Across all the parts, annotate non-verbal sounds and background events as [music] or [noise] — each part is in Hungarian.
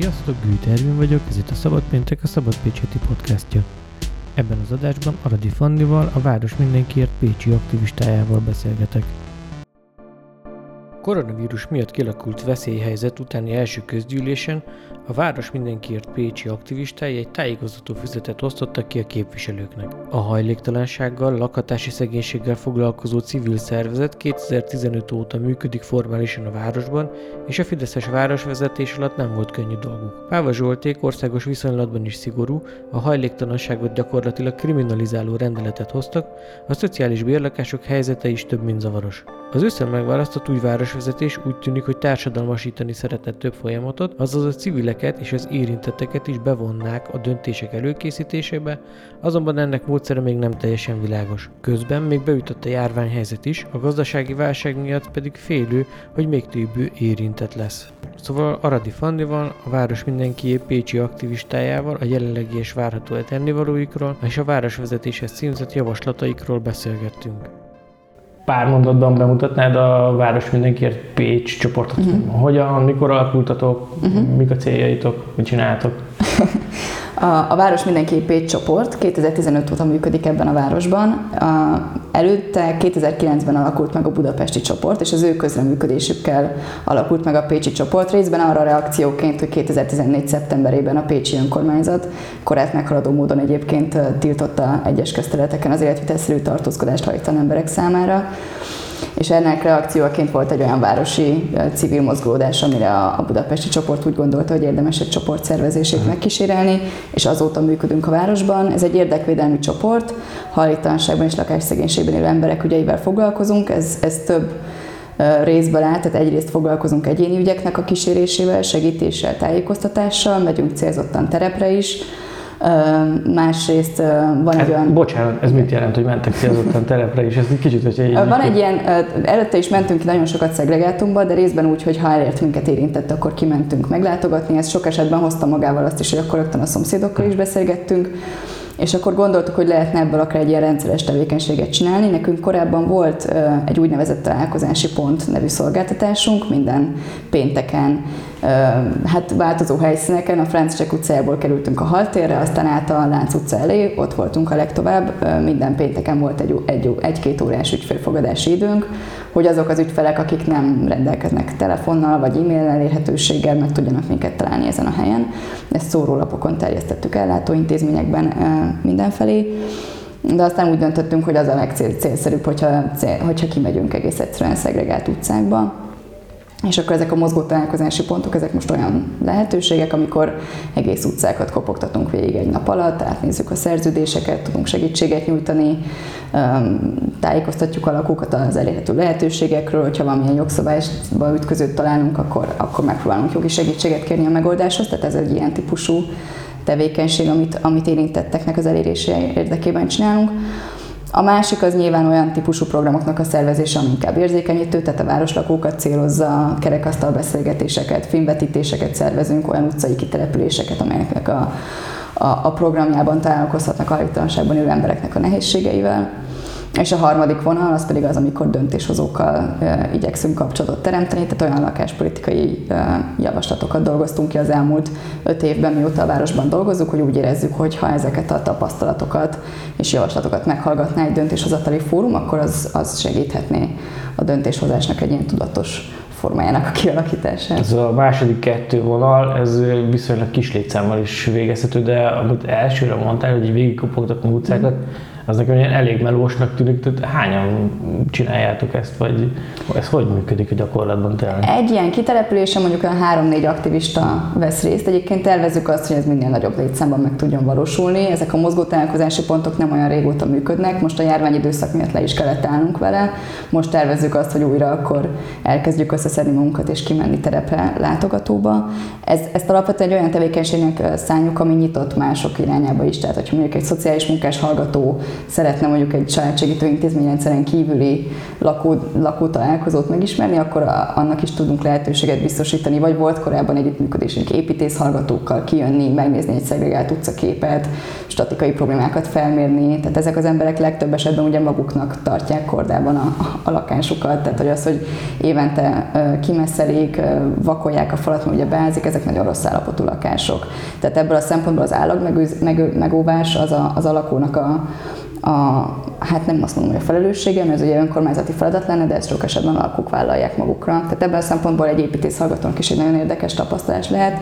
Sziasztok, Gűt Ervin vagyok, ez itt a Szabad Péntek, a Szabad Pécseti podcastja. Ebben az adásban Aradi Fannival, a Város Mindenkiért Pécsi aktivistájával beszélgetek. Koronavírus miatt kialakult veszélyhelyzet utáni első közgyűlésen a Város Mindenkiért Pécsi aktivistái egy tájékoztató füzetet osztottak ki a képviselőknek. A hajléktalansággal, lakhatási szegénységgel foglalkozó civil szervezet 2015 óta működik formálisan a városban, és a Fideszes városvezetés alatt nem volt könnyű dolguk. Páva Zsolték országos viszonylatban is szigorú, a hajléktalanságot gyakorlatilag kriminalizáló rendeletet hoztak, a szociális bérlakások helyzete is több mint zavaros. Az ősszel megválasztott új városvezetés úgy tűnik, hogy társadalmasítani szeretne több folyamatot, azaz a civileket és az érintetteket is bevonnák a döntések előkészítésébe, azonban ennek módszere még nem teljesen világos. Közben még beütött a járványhelyzet is, a gazdasági válság miatt pedig félő, hogy még több érintett lesz. Szóval Aradi Fandival, a város mindenki Pécsi aktivistájával a jelenlegi és várható etennivalóikról és a városvezetéshez címzett javaslataikról beszélgettünk pár mondatban bemutatnád a Város Mindenkiért Pécs csoportot? Uh-huh. Hogyan, mikor alakultatok, uh-huh. mik a céljaitok, mit csináltok? [laughs] A, a Város Mindenki Pécs csoport 2015 óta működik ebben a városban. A, előtte 2009-ben alakult meg a budapesti csoport, és az ő közreműködésükkel alakult meg a pécsi csoport, részben arra reakcióként, hogy 2014. szeptemberében a pécsi önkormányzat korát meghaladó módon egyébként tiltotta egyes közterületeken az életvitelszerű tartózkodást hajtan emberek számára és ennek reakcióként volt egy olyan városi civil mozgódás, amire a budapesti csoport úgy gondolta, hogy érdemes egy csoport szervezését megkísérelni, és azóta működünk a városban. Ez egy érdekvédelmi csoport, hajléktalanságban és lakásszegénységben élő emberek ügyeivel foglalkozunk, ez, ez több részből áll, tehát egyrészt foglalkozunk egyéni ügyeknek a kísérésével, segítéssel, tájékoztatással, megyünk célzottan terepre is, Másrészt van egy hát, olyan... Bocsánat, ez mit jelent, hogy mentek célzottan telepre is? Ez egy kicsit, hogyha így... Van egy ilyen, előtte is mentünk ki nagyon sokat szegregátumba, de részben úgy, hogy ha elért minket érintett, akkor kimentünk meglátogatni. Ez sok esetben hozta magával azt is, hogy akkor rögtön a szomszédokkal is beszélgettünk és akkor gondoltuk, hogy lehetne ebből akár egy ilyen rendszeres tevékenységet csinálni. Nekünk korábban volt egy úgynevezett találkozási pont nevű szolgáltatásunk, minden pénteken, hát változó helyszíneken, a Franz Csek utcájából kerültünk a Haltérre, aztán át a Lánc utca elé, ott voltunk a legtovább, minden pénteken volt egy, egy, egy-két órás ügyfélfogadási időnk, hogy azok az ügyfelek, akik nem rendelkeznek telefonnal vagy e-mail elérhetőséggel, meg tudjanak minket találni ezen a helyen. Ezt szórólapokon terjesztettük ellátóintézményekben mindenfelé. De aztán úgy döntöttünk, hogy az a legcélszerűbb, hogyha, cél, hogyha kimegyünk egész egyszerűen szegregált utcákba, és akkor ezek a mozgó találkozási pontok, ezek most olyan lehetőségek, amikor egész utcákat kopogtatunk végig egy nap alatt, átnézzük a szerződéseket, tudunk segítséget nyújtani, tájékoztatjuk a lakókat az elérhető lehetőségekről, hogyha valamilyen jogszabályba ütközőt találunk, akkor, akkor megpróbálunk jogi segítséget kérni a megoldáshoz, tehát ez egy ilyen típusú tevékenység, amit, amit érintetteknek az elérése érdekében csinálunk. A másik az nyilván olyan típusú programoknak a szervezése, ami inkább érzékenyítő, tehát a városlakókat célozza, kerekasztal beszélgetéseket, filmvetítéseket szervezünk, olyan utcai kitelepüléseket, amelyeknek a, a, a programjában találkozhatnak hajléktalanságban élő embereknek a nehézségeivel. És a harmadik vonal az pedig az, amikor döntéshozókkal e, igyekszünk kapcsolatot teremteni, tehát olyan lakáspolitikai e, javaslatokat dolgoztunk ki az elmúlt öt évben, mióta a városban dolgozunk, hogy úgy érezzük, hogy ha ezeket a tapasztalatokat és javaslatokat meghallgatná egy döntéshozatali fórum, akkor az, az segíthetné a döntéshozásnak egy ilyen tudatos formájának a kialakítását. Ez a második kettő vonal, ez viszonylag kis létszámmal is végezhető, de amit elsőre mondtál, hogy végigkopogtatni utcákat, mm az nekem ilyen elég melósnak tűnik, tehát hányan csináljátok ezt, vagy ez hogy működik a gyakorlatban tényleg? Egy ilyen kitelepülésen mondjuk olyan három-négy aktivista vesz részt. Egyébként tervezzük azt, hogy ez minél nagyobb létszámban meg tudjon valósulni. Ezek a mozgó találkozási pontok nem olyan régóta működnek, most a járványidőszak miatt le is kellett állnunk vele. Most tervezzük azt, hogy újra akkor elkezdjük összeszedni magunkat és kimenni terepre látogatóba. Ez, ezt alapvetően egy olyan tevékenységnek szálljuk, ami nyitott mások irányába is. Tehát, hogyha mondjuk egy szociális munkás hallgató szeretne mondjuk egy családsegítő intézményrendszeren kívüli lakó, lakó találkozót megismerni, akkor a, annak is tudunk lehetőséget biztosítani, vagy volt korábban együttműködésünk építész hallgatókkal kijönni, megnézni egy szegregált utcaképet, statikai problémákat felmérni. Tehát ezek az emberek legtöbb esetben ugye maguknak tartják kordában a, a lakásukat, tehát hogy az, hogy évente kimesszelik, vakolják a falat, mert ugye beázik, ezek nagyon rossz állapotú lakások. Tehát ebből a szempontból az állag megóvás az a, az alakónak a, a, hát nem azt mondom, hogy a felelőssége, mert ez ugye önkormányzati feladat lenne, de ezt sok esetben alkuk vállalják magukra. Tehát ebben a szempontból egy építész hallgatónak is egy nagyon érdekes tapasztalás lehet,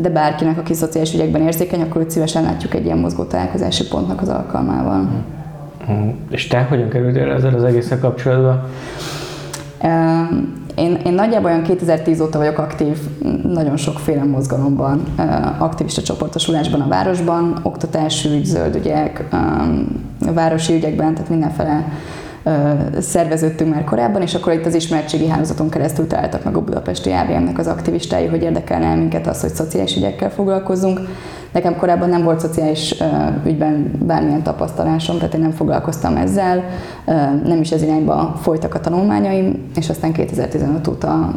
de bárkinek, aki szociális ügyekben érzékeny, akkor szívesen látjuk egy ilyen mozgó találkozási pontnak az alkalmával. És te hogyan kerültél ezzel az egésszel kapcsolatban? Én, én nagyjából olyan 2010 óta vagyok aktív nagyon sokféle mozgalomban, aktivista csoportosulásban a városban, oktatásügy, zöldügyek, városi ügyekben, tehát mindenfele szerveződtünk már korábban, és akkor itt az ismertségi hálózaton keresztül találtak meg a budapesti AVM-nek az aktivistái, hogy érdekelne minket az, hogy szociális ügyekkel foglalkozunk. Nekem korábban nem volt szociális ügyben bármilyen tapasztalásom, tehát én nem foglalkoztam ezzel, nem is ez irányba folytak a tanulmányaim, és aztán 2015 óta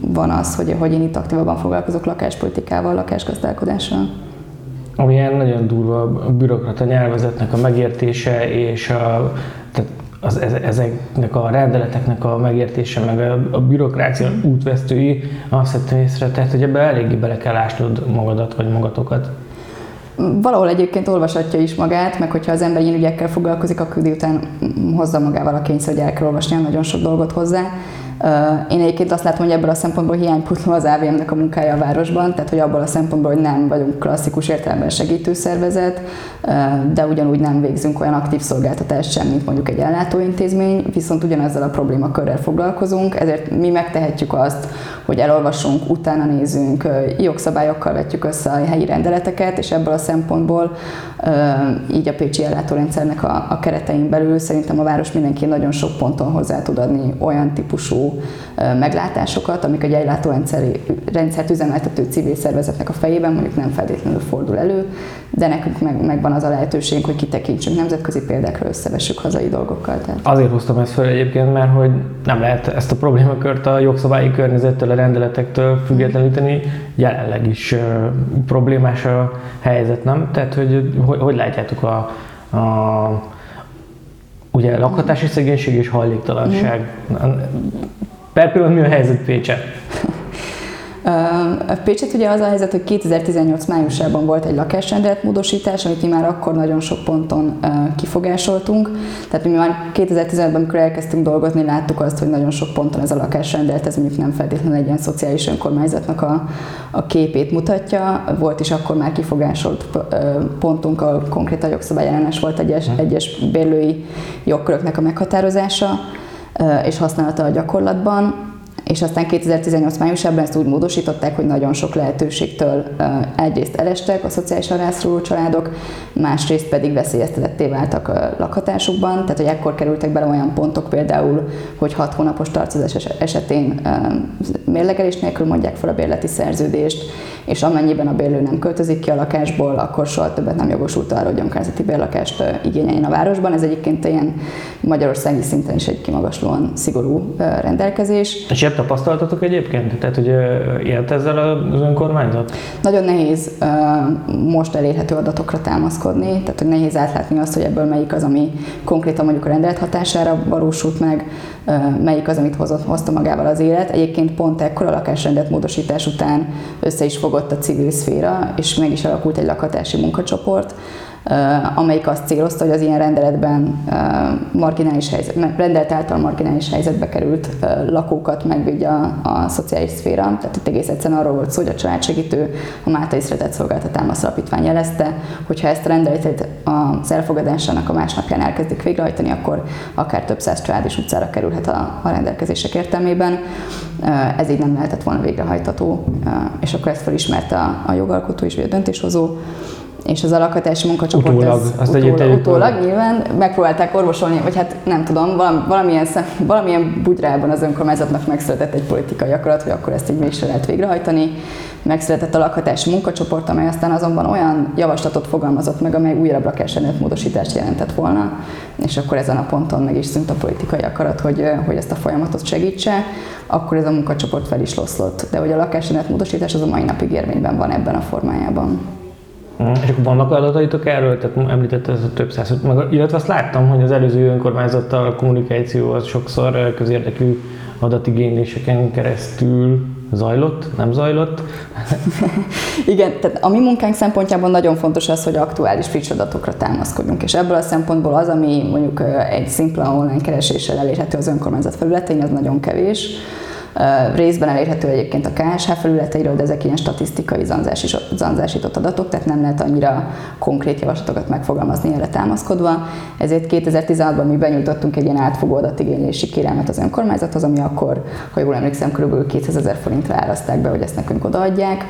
van az, hogy, hogy én itt aktívabban foglalkozok lakáspolitikával, lakásgazdálkodással. Ami ilyen nagyon durva a bürokrata nyelvezetnek a megértése és a, tehát az, ezeknek a rendeleteknek a megértése, meg a, a bürokrácia útvesztői, azt vettem észre, tehát hogy ebbe eléggé bele kell ásnod magadat, vagy magatokat. Valahol egyébként olvashatja is magát, meg hogyha az ember ilyen ügyekkel foglalkozik, akkor után hozza magával a kényszer, hogy el kell olvasni nagyon sok dolgot hozzá. Én egyébként azt látom, hogy ebből a szempontból hiánypotló az AVM-nek a munkája a városban, tehát hogy abból a szempontból, hogy nem vagyunk klasszikus értelemben segítőszervezet, de ugyanúgy nem végzünk olyan aktív szolgáltatást sem, mint mondjuk egy ellátóintézmény, viszont ugyanezzel a problémakörrel foglalkozunk, ezért mi megtehetjük azt, hogy elolvasunk, utána nézünk, jogszabályokkal vetjük össze a helyi rendeleteket, és ebből a szempontból így a Pécsi ellátórendszernek a, a keretein belül szerintem a város mindenki nagyon sok ponton hozzá tud adni olyan típusú meglátásokat, amik egy ellátórendszert üzemeltető civil szervezetnek a fejében mondjuk nem feltétlenül fordul elő, de nekünk meg, megvan az a lehetőség, hogy kitekintsünk nemzetközi példákról, összevessük hazai dolgokkal. Tehát. Azért hoztam ezt fel egyébként, mert hogy nem lehet ezt a problémakört a jogszabályi környezettől, a rendeletektől függetleníteni. Jelenleg is problémás a helyzet, nem? Tehát, hogy hogy, hogy látjátok a, a ugye lakhatási szegénység és hajléktalanság. Mm. Per pillanat mi a helyzet Pécset? A Pécset ugye az a helyzet, hogy 2018 májusában volt egy lakásrendelet módosítás, amit mi már akkor nagyon sok ponton kifogásoltunk. Tehát mi már 2015-ben, amikor elkezdtünk dolgozni, láttuk azt, hogy nagyon sok ponton ez a lakásrendelet, ez mondjuk nem feltétlenül egy ilyen szociális önkormányzatnak a, a képét mutatja. Volt is akkor már kifogásolt pontunk, a konkrét jogszabály ellenes volt egyes, hm. egyes bérlői jogköröknek a meghatározása és használata a gyakorlatban és aztán 2018 májusában ezt úgy módosították, hogy nagyon sok lehetőségtől egyrészt elestek a szociálisan rászoruló családok, másrészt pedig veszélyeztetetté váltak a lakhatásukban, tehát hogy ekkor kerültek bele olyan pontok például, hogy 6 hónapos tartozás esetén mérlegelés nélkül mondják fel a bérleti szerződést, és amennyiben a bérlő nem költözik ki a lakásból, akkor soha többet nem jogosult arra, hogy önkormányzati bérlakást igényeljen a városban. Ez egyébként ilyen magyarországi szinten is egy kimagaslóan szigorú rendelkezés. És tapasztaltatok egyébként? Tehát, hogy élt ezzel az önkormányzat? Nagyon nehéz most elérhető adatokra támaszkodni, tehát hogy nehéz átlátni azt, hogy ebből melyik az, ami konkrétan mondjuk a rendelet hatására valósult meg, melyik az, amit hozott, hozta magával az élet. Egyébként pont ekkor a lakásrendet módosítás után össze is fogott a civil szféra, és meg is alakult egy lakhatási munkacsoport, amelyik azt célozta, hogy az ilyen rendeletben marginális helyzet, rendelt által marginális helyzetbe került lakókat megvédje a, a szociális szféra. Tehát itt egész egyszerűen arról volt szó, hogy a családsegítő a Máltai Szeretett Szolgáltatás Alapítvány jelezte, hogy ha ezt a rendeletet az elfogadásának a másnapján elkezdik végrehajtani, akkor akár több száz család is utcára kerülhet a, a rendelkezések értelmében. Ez így nem lehetett volna végrehajtható, és akkor ezt felismerte a, a jogalkotó és a döntéshozó és az alakhatási munkacsoport utólag, ez azt utólag, utólag nyilván megpróbálták orvosolni, vagy hát nem tudom, valamilyen, valamilyen bugyrában az önkormányzatnak megszületett egy politikai akarat, hogy akkor ezt így mégse lehet végrehajtani. megszületett a lakhatási munkacsoport, amely aztán azonban olyan javaslatot fogalmazott meg, amely újabb lakásrendelet módosítást jelentett volna, és akkor ezen a ponton meg is szűnt a politikai akarat, hogy, hogy ezt a folyamatot segítse, akkor ez a munkacsoport fel is loszlott. De hogy a lakásrendelet módosítás az a mai napig érvényben van ebben a formájában. Mm. És akkor vannak adataitok erről? Tehát említette ez a több száz, meg, illetve azt láttam, hogy az előző önkormányzattal a kommunikáció az sokszor közérdekű adatigényléseken keresztül zajlott, nem zajlott. [laughs] Igen, tehát a mi munkánk szempontjából nagyon fontos az, hogy aktuális friss adatokra támaszkodjunk, és ebből a szempontból az, ami mondjuk egy szimpla online kereséssel elérhető az önkormányzat felületein, az nagyon kevés. Részben elérhető egyébként a KSH felületeiről, de ezek ilyen statisztikai zanzásított adatok, tehát nem lehet annyira konkrét javaslatokat megfogalmazni erre támaszkodva. Ezért 2016-ban mi benyújtottunk egy ilyen átfogó adatigénylési kérelmet az önkormányzathoz, ami akkor, ha jól emlékszem, kb. 200 ezer forintra árazták be, hogy ezt nekünk odaadják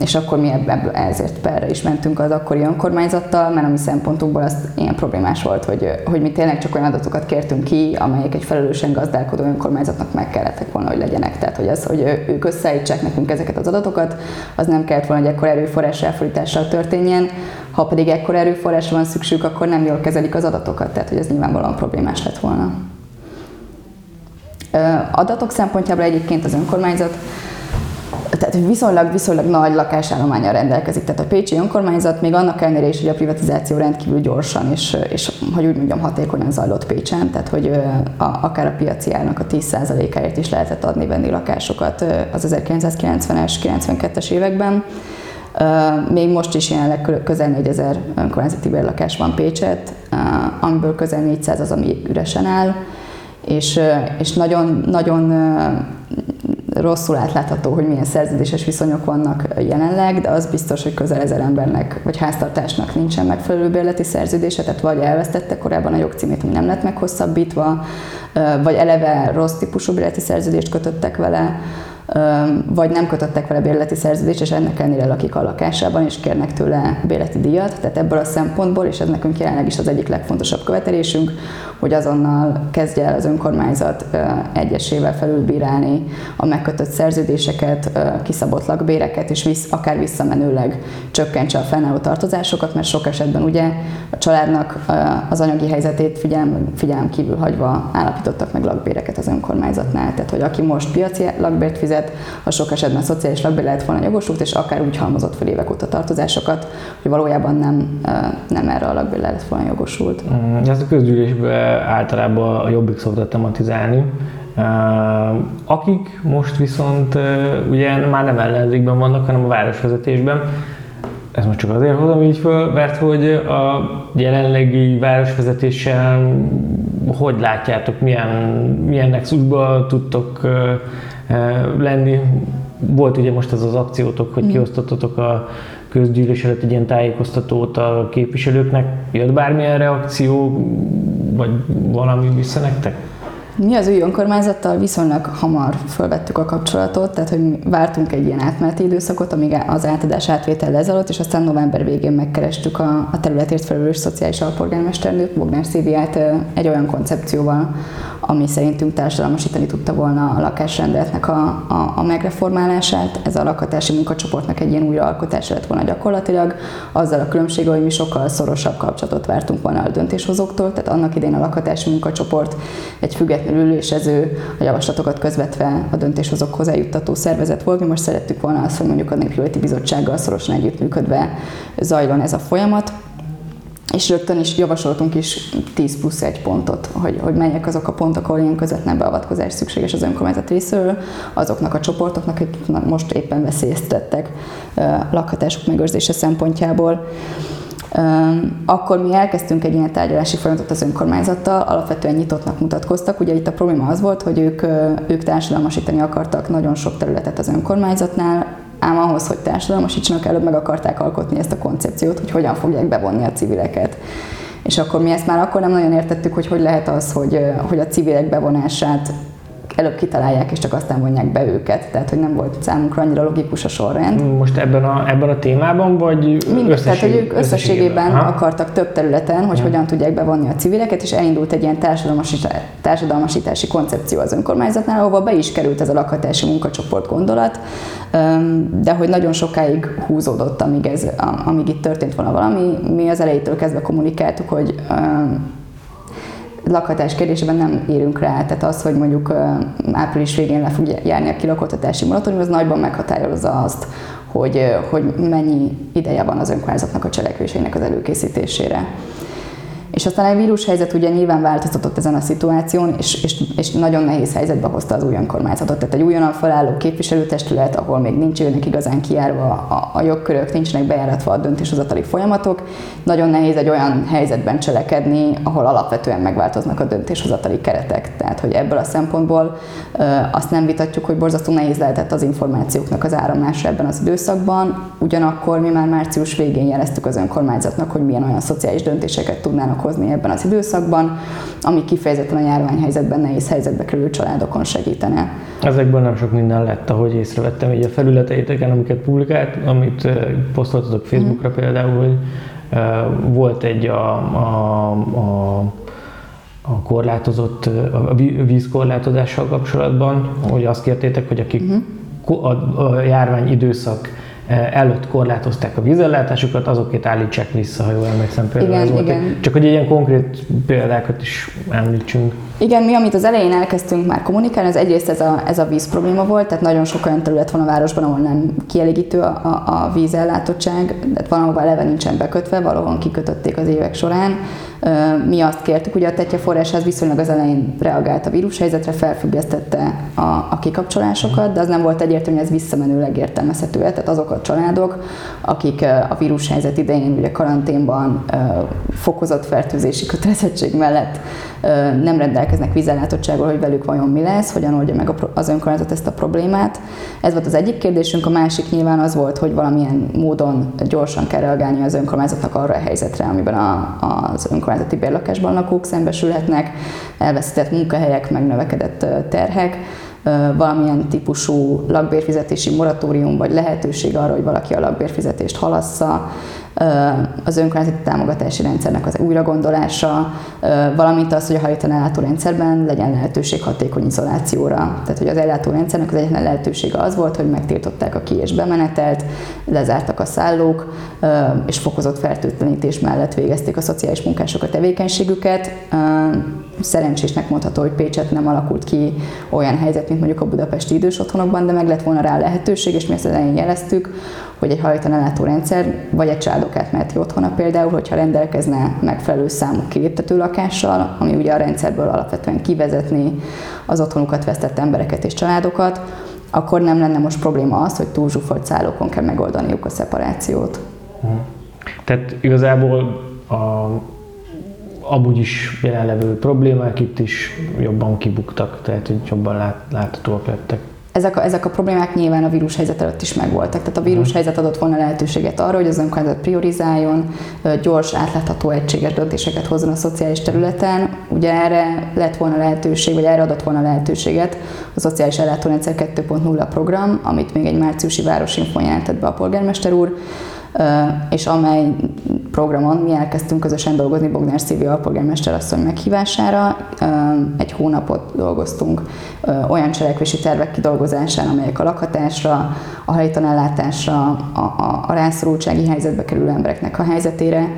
és akkor mi ebből ezért perre is mentünk az akkori önkormányzattal, mert a mi szempontunkból az ilyen problémás volt, hogy, hogy mi tényleg csak olyan adatokat kértünk ki, amelyek egy felelősen gazdálkodó önkormányzatnak meg kellettek volna, hogy legyenek. Tehát, hogy, az, hogy ők összeállítsák nekünk ezeket az adatokat, az nem kellett volna, hogy ekkor erőforrás elfordítással történjen, ha pedig ekkor erőforrásra van szükségük, akkor nem jól kezelik az adatokat, tehát hogy ez nyilvánvalóan problémás lett volna. Adatok szempontjából egyébként az önkormányzat tehát viszonylag, viszonylag nagy lakásállományal rendelkezik. Tehát a Pécsi önkormányzat még annak ellenére is, hogy a privatizáció rendkívül gyorsan és, és hogy úgy mondjam, hatékonyan zajlott Pécsen, tehát hogy a, akár a piaci árnak a 10%-áért is lehetett adni-venni lakásokat az 1990-es, 92-es években. Még most is jelenleg közel 4000 önkormányzati bérlakás van Pécset, amiből közel 400 az, ami üresen áll, és, és nagyon, nagyon rosszul átlátható, hogy milyen szerződéses viszonyok vannak jelenleg, de az biztos, hogy közel ezer embernek vagy háztartásnak nincsen megfelelő bérleti szerződése, tehát vagy elvesztette korábban a jogcímét, ami nem lett meghosszabbítva, vagy eleve rossz típusú bérleti szerződést kötöttek vele, vagy nem kötöttek vele bérleti szerződést, és ennek ellenére lakik a lakásában, és kérnek tőle bérleti díjat. Tehát ebből a szempontból, és ez nekünk jelenleg is az egyik legfontosabb követelésünk, hogy azonnal kezdje el az önkormányzat egyesével felülbírálni a megkötött szerződéseket, kiszabott lakbéreket, és visz, akár visszamenőleg csökkentse a fennálló tartozásokat, mert sok esetben ugye a családnak az anyagi helyzetét figyelem, figyelem kívül hagyva állapítottak meg lakbéreket az önkormányzatnál. Tehát, hogy aki most piaci lakbért fizet, a sok esetben szociális lakbér lehet volna jogosult, és akár úgy halmozott fel évek óta tartozásokat, hogy valójában nem, nem erre a lakbér lett volna jogosult. Mm, ezt a közgyűlésben általában a Jobbik szokta tematizálni. Akik most viszont ugye már nem ellenzékben vannak, hanem a városvezetésben, ez most csak azért hozom így föl, mert hogy a jelenlegi városvezetéssel hogy látjátok, milyen, milyen nexusba tudtok lenni. Volt ugye most ez az akciótok, hogy mm. kiosztottatok a közgyűlés előtt egy ilyen tájékoztatót a képviselőknek. Jött bármilyen reakció, vagy valami vissza nektek? Mi az új önkormányzattal viszonylag hamar felvettük a kapcsolatot, tehát hogy vártunk egy ilyen átmeneti időszakot, amíg az átadás átvétel lezajlott, és aztán november végén megkerestük a, a területért felelős szociális alpolgármesternőt, Bognár Szíviát egy olyan koncepcióval, ami szerintünk társadalmasítani tudta volna a lakásrendeletnek a, a, a megreformálását. Ez a lakhatási munkacsoportnak egy ilyen újraalkotása lett volna gyakorlatilag, azzal a különbség, hogy mi sokkal szorosabb kapcsolatot vártunk volna a döntéshozóktól, tehát annak idején a lakhatási munkacsoport egy függetlenül ülésező, a javaslatokat közvetve a döntéshozókhoz eljuttató szervezet volt. Mi most szerettük volna azt, hogy mondjuk a Népjóléti Bizottsággal szorosan együttműködve zajlon ez a folyamat és rögtön is javasoltunk is 10 plusz egy pontot, hogy, hogy melyek azok a pontok, ahol ilyen közvetlen beavatkozás szükséges az önkormányzat részéről, azoknak a csoportoknak, akik most éppen veszélyeztettek lakhatásuk megőrzése szempontjából. Akkor mi elkezdtünk egy ilyen tárgyalási folyamatot az önkormányzattal, alapvetően nyitottnak mutatkoztak. Ugye itt a probléma az volt, hogy ők, ők társadalmasítani akartak nagyon sok területet az önkormányzatnál, ám ahhoz, hogy társadalmasítsanak, előbb meg akarták alkotni ezt a koncepciót, hogy hogyan fogják bevonni a civileket. És akkor mi ezt már akkor nem nagyon értettük, hogy hogy lehet az, hogy, hogy a civilek bevonását előbb kitalálják, és csak aztán vonják be őket. Tehát, hogy nem volt számunkra annyira logikus a sorrend. Most ebben a, ebben a témában, vagy Mind, tehát, hogy ők összességében Aha. akartak több területen, hogy hogyan tudják bevonni a civileket, és elindult egy ilyen társadalmasítá- társadalmasítási koncepció az önkormányzatnál, ahova be is került ez a lakhatási munkacsoport gondolat, de hogy nagyon sokáig húzódott, amíg, ez, am- amíg itt történt volna valami. Mi az elejétől kezdve kommunikáltuk, hogy lakhatás kérdésében nem érünk rá, tehát az, hogy mondjuk április végén le fog járni a kilakhatási moratórium, az nagyban meghatározza azt, hogy, hogy mennyi ideje van az önkormányzatnak a cselekvéseinek az előkészítésére. És aztán a vírushelyzet ugye nyilván változtatott ezen a szituáción, és, és, és nagyon nehéz helyzetbe hozta az új önkormányzatot. Tehát egy újonnan felálló képviselőtestület, ahol még nincsenek igazán kijárva a, a jogkörök, nincsenek bejáratva a döntéshozatali folyamatok, nagyon nehéz egy olyan helyzetben cselekedni, ahol alapvetően megváltoznak a döntéshozatali keretek. Tehát, hogy ebből a szempontból ö, azt nem vitatjuk, hogy borzasztó nehéz lehetett az információknak az áramlása ebben az időszakban, ugyanakkor mi már március végén jeleztük az önkormányzatnak, hogy milyen olyan szociális döntéseket tudnának hozni ebben az időszakban, ami kifejezetten a járványhelyzetben nehéz helyzetbe kerülő családokon segítene. Ezekből nem sok minden lett, ahogy észrevettem így a felületeiteken, amiket publikált, amit posztoltatok Facebookra mm. például, hogy volt egy a, a, a, a korlátozott, a ví- vízkorlátozással kapcsolatban, hogy azt kértétek, hogy akik ko- a, a járvány időszak előtt korlátozták a vízellátásukat, azokét állítsák vissza, ha jól emlékszem például. Igen, ez volt igen. Csak hogy ilyen konkrét példákat is említsünk. Igen, mi, amit az elején elkezdtünk már kommunikálni, az egyrészt ez a, ez a víz probléma volt, tehát nagyon sok olyan terület van a városban, ahol nem kielégítő a, a, a vízellátottság, tehát van, ahol eleve nincsen bekötve, valahol kikötötték az évek során. Mi azt kértük, ugye a Tetje forrásház viszonylag az elején reagált a vírushelyzetre, felfüggesztette a, a kikapcsolásokat, de az nem volt egyértelmű, hogy ez visszamenőleg értelmezhető tehát azok a családok, akik a vírushelyzet idején ugye karanténban fokozott fertőzési kötelezettség mellett nem rendelkeznek vízellátottsággal, hogy velük vajon mi lesz, hogyan oldja meg az önkormányzat ezt a problémát. Ez volt az egyik kérdésünk, a másik nyilván az volt, hogy valamilyen módon gyorsan kell reagálni az önkormányzatnak arra a helyzetre, amiben a, az önkormányzati bérlakásban lakók szembesülhetnek, elveszített munkahelyek, megnövekedett terhek, valamilyen típusú lakbérfizetési moratórium, vagy lehetőség arra, hogy valaki a lakbérfizetést halassza, az önkormányzati támogatási rendszernek az újragondolása, valamint az, hogy a hajtani ellátórendszerben legyen lehetőség hatékony izolációra. Tehát, hogy az ellátórendszernek az egyetlen lehetősége az volt, hogy megtiltották a ki- és bemenetelt, lezártak a szállók, és fokozott fertőtlenítés mellett végezték a szociális munkások a tevékenységüket. Szerencsésnek mondható, hogy Pécset nem alakult ki olyan helyzet, mint mondjuk a budapesti idős otthonokban, de meg lett volna rá lehetőség, és mi ezt az elején jeleztük, hogy egy hajtan rendszer, vagy egy családok átmeneti otthona például, hogyha rendelkezne megfelelő számú kiléptető lakással, ami ugye a rendszerből alapvetően kivezetné az otthonukat vesztett embereket és családokat, akkor nem lenne most probléma az, hogy túl zsúfolt szállókon kell megoldaniuk a szeparációt. Tehát igazából a, amúgy is jelenlevő problémák itt is jobban kibuktak, tehát hogy jobban lát, láthatóak lettek. Ezek a, ezek a problémák nyilván a vírushelyzet előtt is megvoltak. Tehát a vírushelyzet adott volna lehetőséget arra, hogy az önkormányzat priorizáljon, gyors, átlátható, egységes döntéseket hozzon a szociális területen. Ugye erre lett volna lehetőség, vagy erre adott volna lehetőséget a Szociális Ellátórendszer 2.0 program, amit még egy márciusi városinfon jelentett be a polgármester úr, és amely programon mi elkezdtünk közösen dolgozni Bognár Szilvi alpolgármester asszony meghívására. Egy hónapot dolgoztunk olyan cselekvési tervek kidolgozásán, amelyek a lakhatásra, a helytanellátásra, a, a, a rászorultsági helyzetbe kerülő embereknek a helyzetére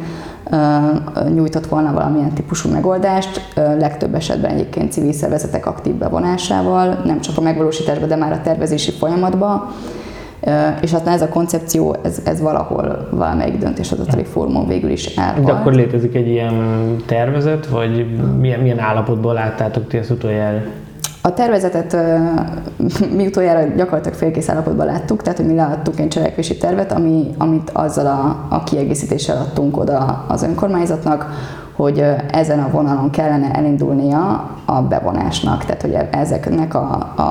nyújtott volna valamilyen típusú megoldást, legtöbb esetben egyébként civil szervezetek aktív bevonásával, nem csak a megvalósításba, de már a tervezési folyamatba. És aztán ez a koncepció, ez, ez valahol valamelyik döntéshozatali fórumon végül is De elhalt. akkor létezik egy ilyen tervezet, vagy milyen, milyen állapotban láttátok ti ezt utoljára? A tervezetet [laughs] mi utoljára gyakorlatilag félkész állapotban láttuk, tehát hogy mi leadtunk egy cselekvési tervet, ami, amit azzal a, a kiegészítéssel adtunk oda az önkormányzatnak, hogy ezen a vonalon kellene elindulnia a bevonásnak, tehát hogy ezeknek a, a,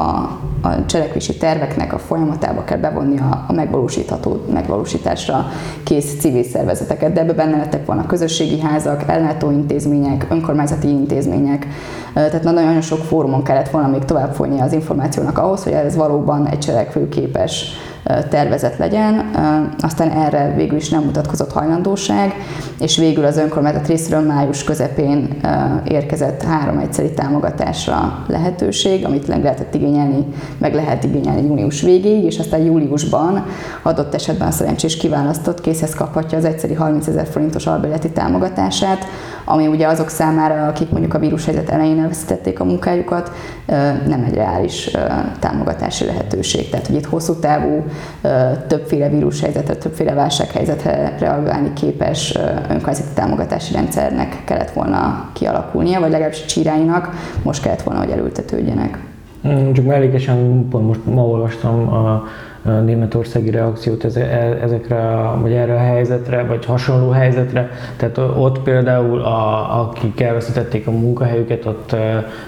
a cselekvési terveknek a folyamatába kell bevonni a, megvalósítható, megvalósításra kész civil szervezeteket, de ebbe benne lettek volna közösségi házak, ellátó intézmények, önkormányzati intézmények, tehát nagyon sok fórumon kellett volna még tovább folyni az információnak ahhoz, hogy ez valóban egy cselekvőképes tervezet legyen, aztán erre végül is nem mutatkozott hajlandóság, és végül az önkormányzat részéről május közepén érkezett három egyszeri támogatásra lehetőség, amit meg lehetett igényelni, meg lehet igényelni június végéig, és aztán júliusban adott esetben a szerencsés kiválasztott készhez kaphatja az egyszeri 30 ezer forintos albérleti támogatását, ami ugye azok számára, akik mondjuk a vírushelyzet elején elveszítették a munkájukat, nem egy reális támogatási lehetőség. Tehát, hogy itt hosszú távú, többféle vírushelyzetre, többféle válsághelyzetre reagálni képes önkormányzati támogatási rendszernek kellett volna kialakulnia, vagy legalábbis csiráinak most kellett volna, hogy elültetődjenek. Hmm, csak mellékesen pont most ma olvastam a németországi reakciót ezekre, vagy erre a helyzetre, vagy hasonló helyzetre. Tehát ott például, a, akik elveszítették a munkahelyüket, ott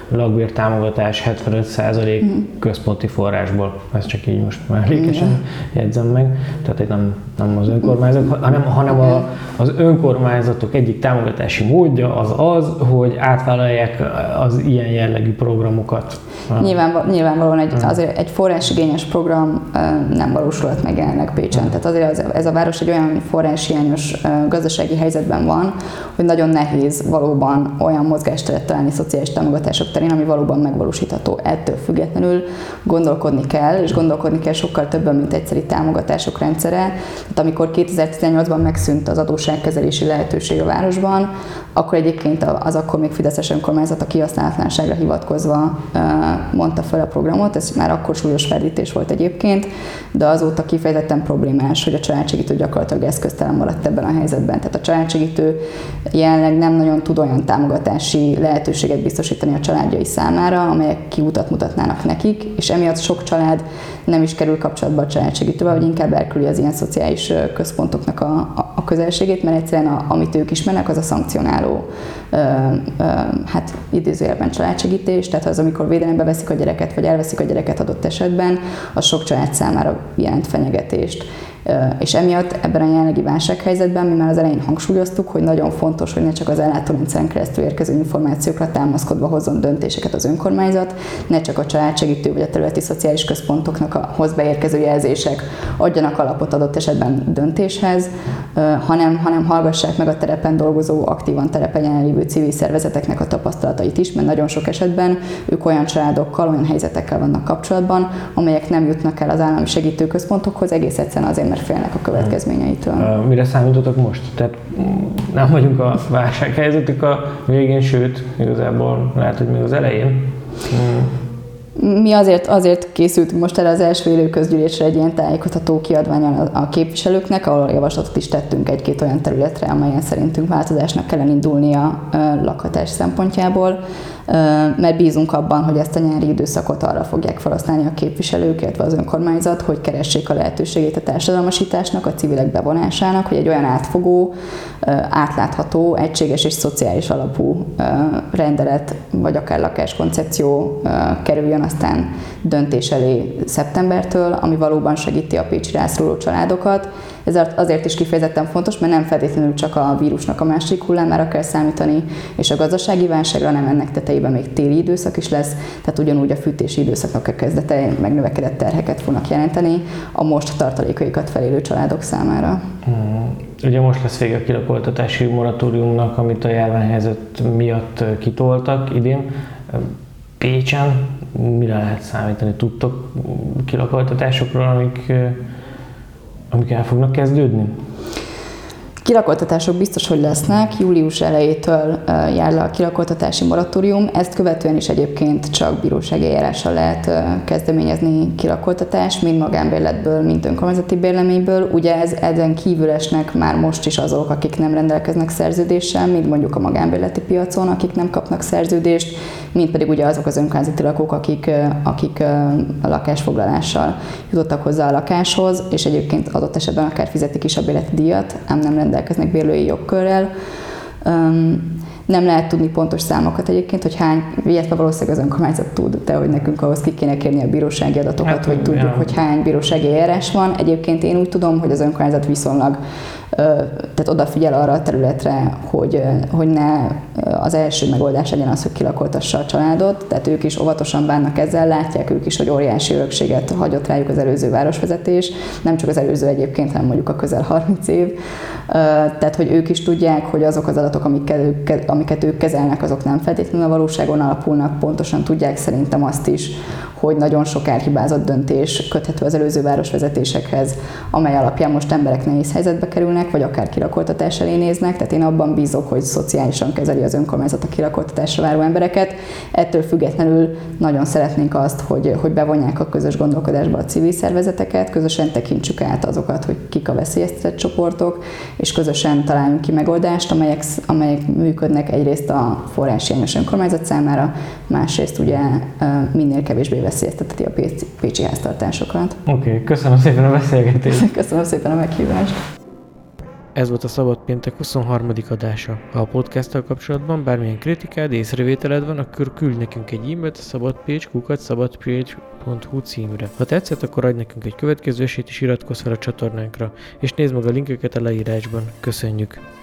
lakbértámogatás 75% mhm. központi forrásból. Ez csak így most mellékesen jegyzem meg. Tehát nem, nem az önkormányzat, hanem, hanem a, az önkormányzatok egyik támogatási módja az az, hogy átvállalják az ilyen jellegű programokat. Nyilván, nyilvánvalóan egy, azért egy forrásigényes program nem valósulhat meg jelenleg Pécsen. Tehát azért az, ez a város egy olyan forráshiányos gazdasági helyzetben van, hogy nagyon nehéz valóban olyan mozgásteret találni szociális támogatások terén, ami valóban megvalósítható. Ettől függetlenül gondolkodni kell, és gondolkodni kell sokkal többen, mint egyszeri támogatások rendszere. Tehát amikor 2018-ban megszűnt az adósságkezelési lehetőség a városban, akkor egyébként az akkor még Fideszes önkormányzat a kihasználatlanságra hivatkozva mondta fel a programot, ez már akkor súlyos ferdítés volt egyébként, de azóta kifejezetten problémás, hogy a családsegítő gyakorlatilag eszköztelen maradt ebben a helyzetben. Tehát a családsegítő jelenleg nem nagyon tud olyan támogatási lehetőséget biztosítani a családjai számára, amelyek kiutat mutatnának nekik, és emiatt sok család nem is kerül kapcsolatba a családségítővel, vagy inkább elküldi az ilyen szociális központoknak a, a, a közelségét, mert egyszerűen a, amit ők ismernek, az a szankcionáló ö, ö, hát idézőjelben családsegítés, tehát az, amikor védelembe veszik a gyereket, vagy elveszik a gyereket adott esetben, az sok család számára jelent fenyegetést. És emiatt ebben a jelenlegi válsághelyzetben mi már az elején hangsúlyoztuk, hogy nagyon fontos, hogy ne csak az ellátórendszeren keresztül érkező információkra támaszkodva hozzon döntéseket az önkormányzat, ne csak a családsegítő vagy a területi szociális központoknak a hoz beérkező jelzések adjanak alapot adott esetben döntéshez, hanem, hanem hallgassák meg a terepen dolgozó, aktívan terepen jelenlévő civil szervezeteknek a tapasztalatait is, mert nagyon sok esetben ők olyan családokkal, olyan helyzetekkel vannak kapcsolatban, amelyek nem jutnak el az állami segítőközpontokhoz, egész egyszerűen azért, mert félnek a következményeitől. Mire számítotok most? Tehát mm, nem vagyunk a válsághelyzetük a végén, sőt, igazából lehet, hogy még az elején. Mi azért, azért készültünk most erre az első élő közgyűlésre egy ilyen tájékoztató kiadványon a képviselőknek, ahol javaslatot is tettünk egy-két olyan területre, amelyen szerintünk változásnak kellene indulnia lakhatás szempontjából mert bízunk abban, hogy ezt a nyári időszakot arra fogják felhasználni a képviselők, illetve az önkormányzat, hogy keressék a lehetőségét a társadalmasításnak, a civilek bevonásának, hogy egy olyan átfogó, átlátható, egységes és szociális alapú rendelet, vagy akár lakáskoncepció kerüljön aztán döntés elé szeptembertől, ami valóban segíti a Pécsi rászoruló családokat, ez azért is kifejezetten fontos, mert nem feltétlenül csak a vírusnak a másik hullámára kell számítani, és a gazdasági válságra, nem ennek tetejében még téli időszak is lesz, tehát ugyanúgy a fűtési időszaknak a kezdete megnövekedett terheket fognak jelenteni a most tartalékaikat felélő családok számára. Hmm. Ugye most lesz vége a kilakoltatási moratóriumnak, amit a járványhelyzet miatt kitoltak idén. Pécsen mire lehet számítani? Tudtok kilakoltatásokról, amik amik el fognak kezdődni? Kilakoltatások biztos, hogy lesznek. Július elejétől jár le a kilakoltatási moratórium. Ezt követően is egyébként csak bírósági eljárással lehet kezdeményezni kilakoltatást, mind magánbérletből, mind önkormányzati bérleményből. Ugye ez ezen kívül esnek már most is azok, akik nem rendelkeznek szerződéssel, mint mondjuk a magánbérleti piacon, akik nem kapnak szerződést, mint pedig ugye azok az önkormányzati lakók, akik, akik lakásfoglalással jutottak hozzá a lakáshoz, és egyébként adott esetben akár fizetik is a bérleti díjat, ám nem rendelkeznek bérlői jogkörrel. Nem lehet tudni pontos számokat egyébként, hogy hány, illetve valószínűleg az önkormányzat tud, de hogy nekünk ahhoz ki kéne kérni a bírósági adatokat, Hát, hogy tudjuk, ja. hogy hány bírósági eljárás van. Egyébként én úgy tudom, hogy az önkormányzat viszonylag tehát odafigyel arra a területre, hogy, hogy ne az első megoldás legyen az, hogy kilakoltassa a családot, tehát ők is óvatosan bánnak ezzel, látják ők is, hogy óriási örökséget hagyott rájuk az előző városvezetés, nem csak az előző egyébként, hanem mondjuk a közel 30 év. Tehát, hogy ők is tudják, hogy azok az adatok, amiket ők, amiket ők kezelnek, azok nem feltétlenül a valóságon alapulnak, pontosan tudják szerintem azt is, hogy nagyon sok elhibázott döntés köthető az előző városvezetésekhez, amely alapján most emberek nehéz helyzetbe kerülnek, vagy akár kirakoltatás elé néznek. Tehát én abban bízok, hogy szociálisan kezeli az önkormányzat a kirakoltatásra váró embereket. Ettől függetlenül nagyon szeretnénk azt, hogy, hogy bevonják a közös gondolkodásba a civil szervezeteket, közösen tekintsük át azokat, hogy kik a veszélyeztetett csoportok, és közösen találjunk ki megoldást, amelyek, amelyek működnek egyrészt a forráshiányos önkormányzat számára, másrészt ugye minél kevésbé veszélyezteteti a pécsi, háztartásokat. Oké, okay, köszönöm szépen a beszélgetést. [laughs] Köszönöm szépen a meghívást! Ez volt a Szabad Péntek 23. adása. Ha a podcasttal kapcsolatban bármilyen kritikád, észrevételed van, akkor küldj nekünk egy e-mailt a szabadpage, szabadpage.hu címre. Ha tetszett, akkor adj nekünk egy következő esélyt és iratkozz fel a csatornánkra, és nézd meg a linkeket a leírásban. Köszönjük!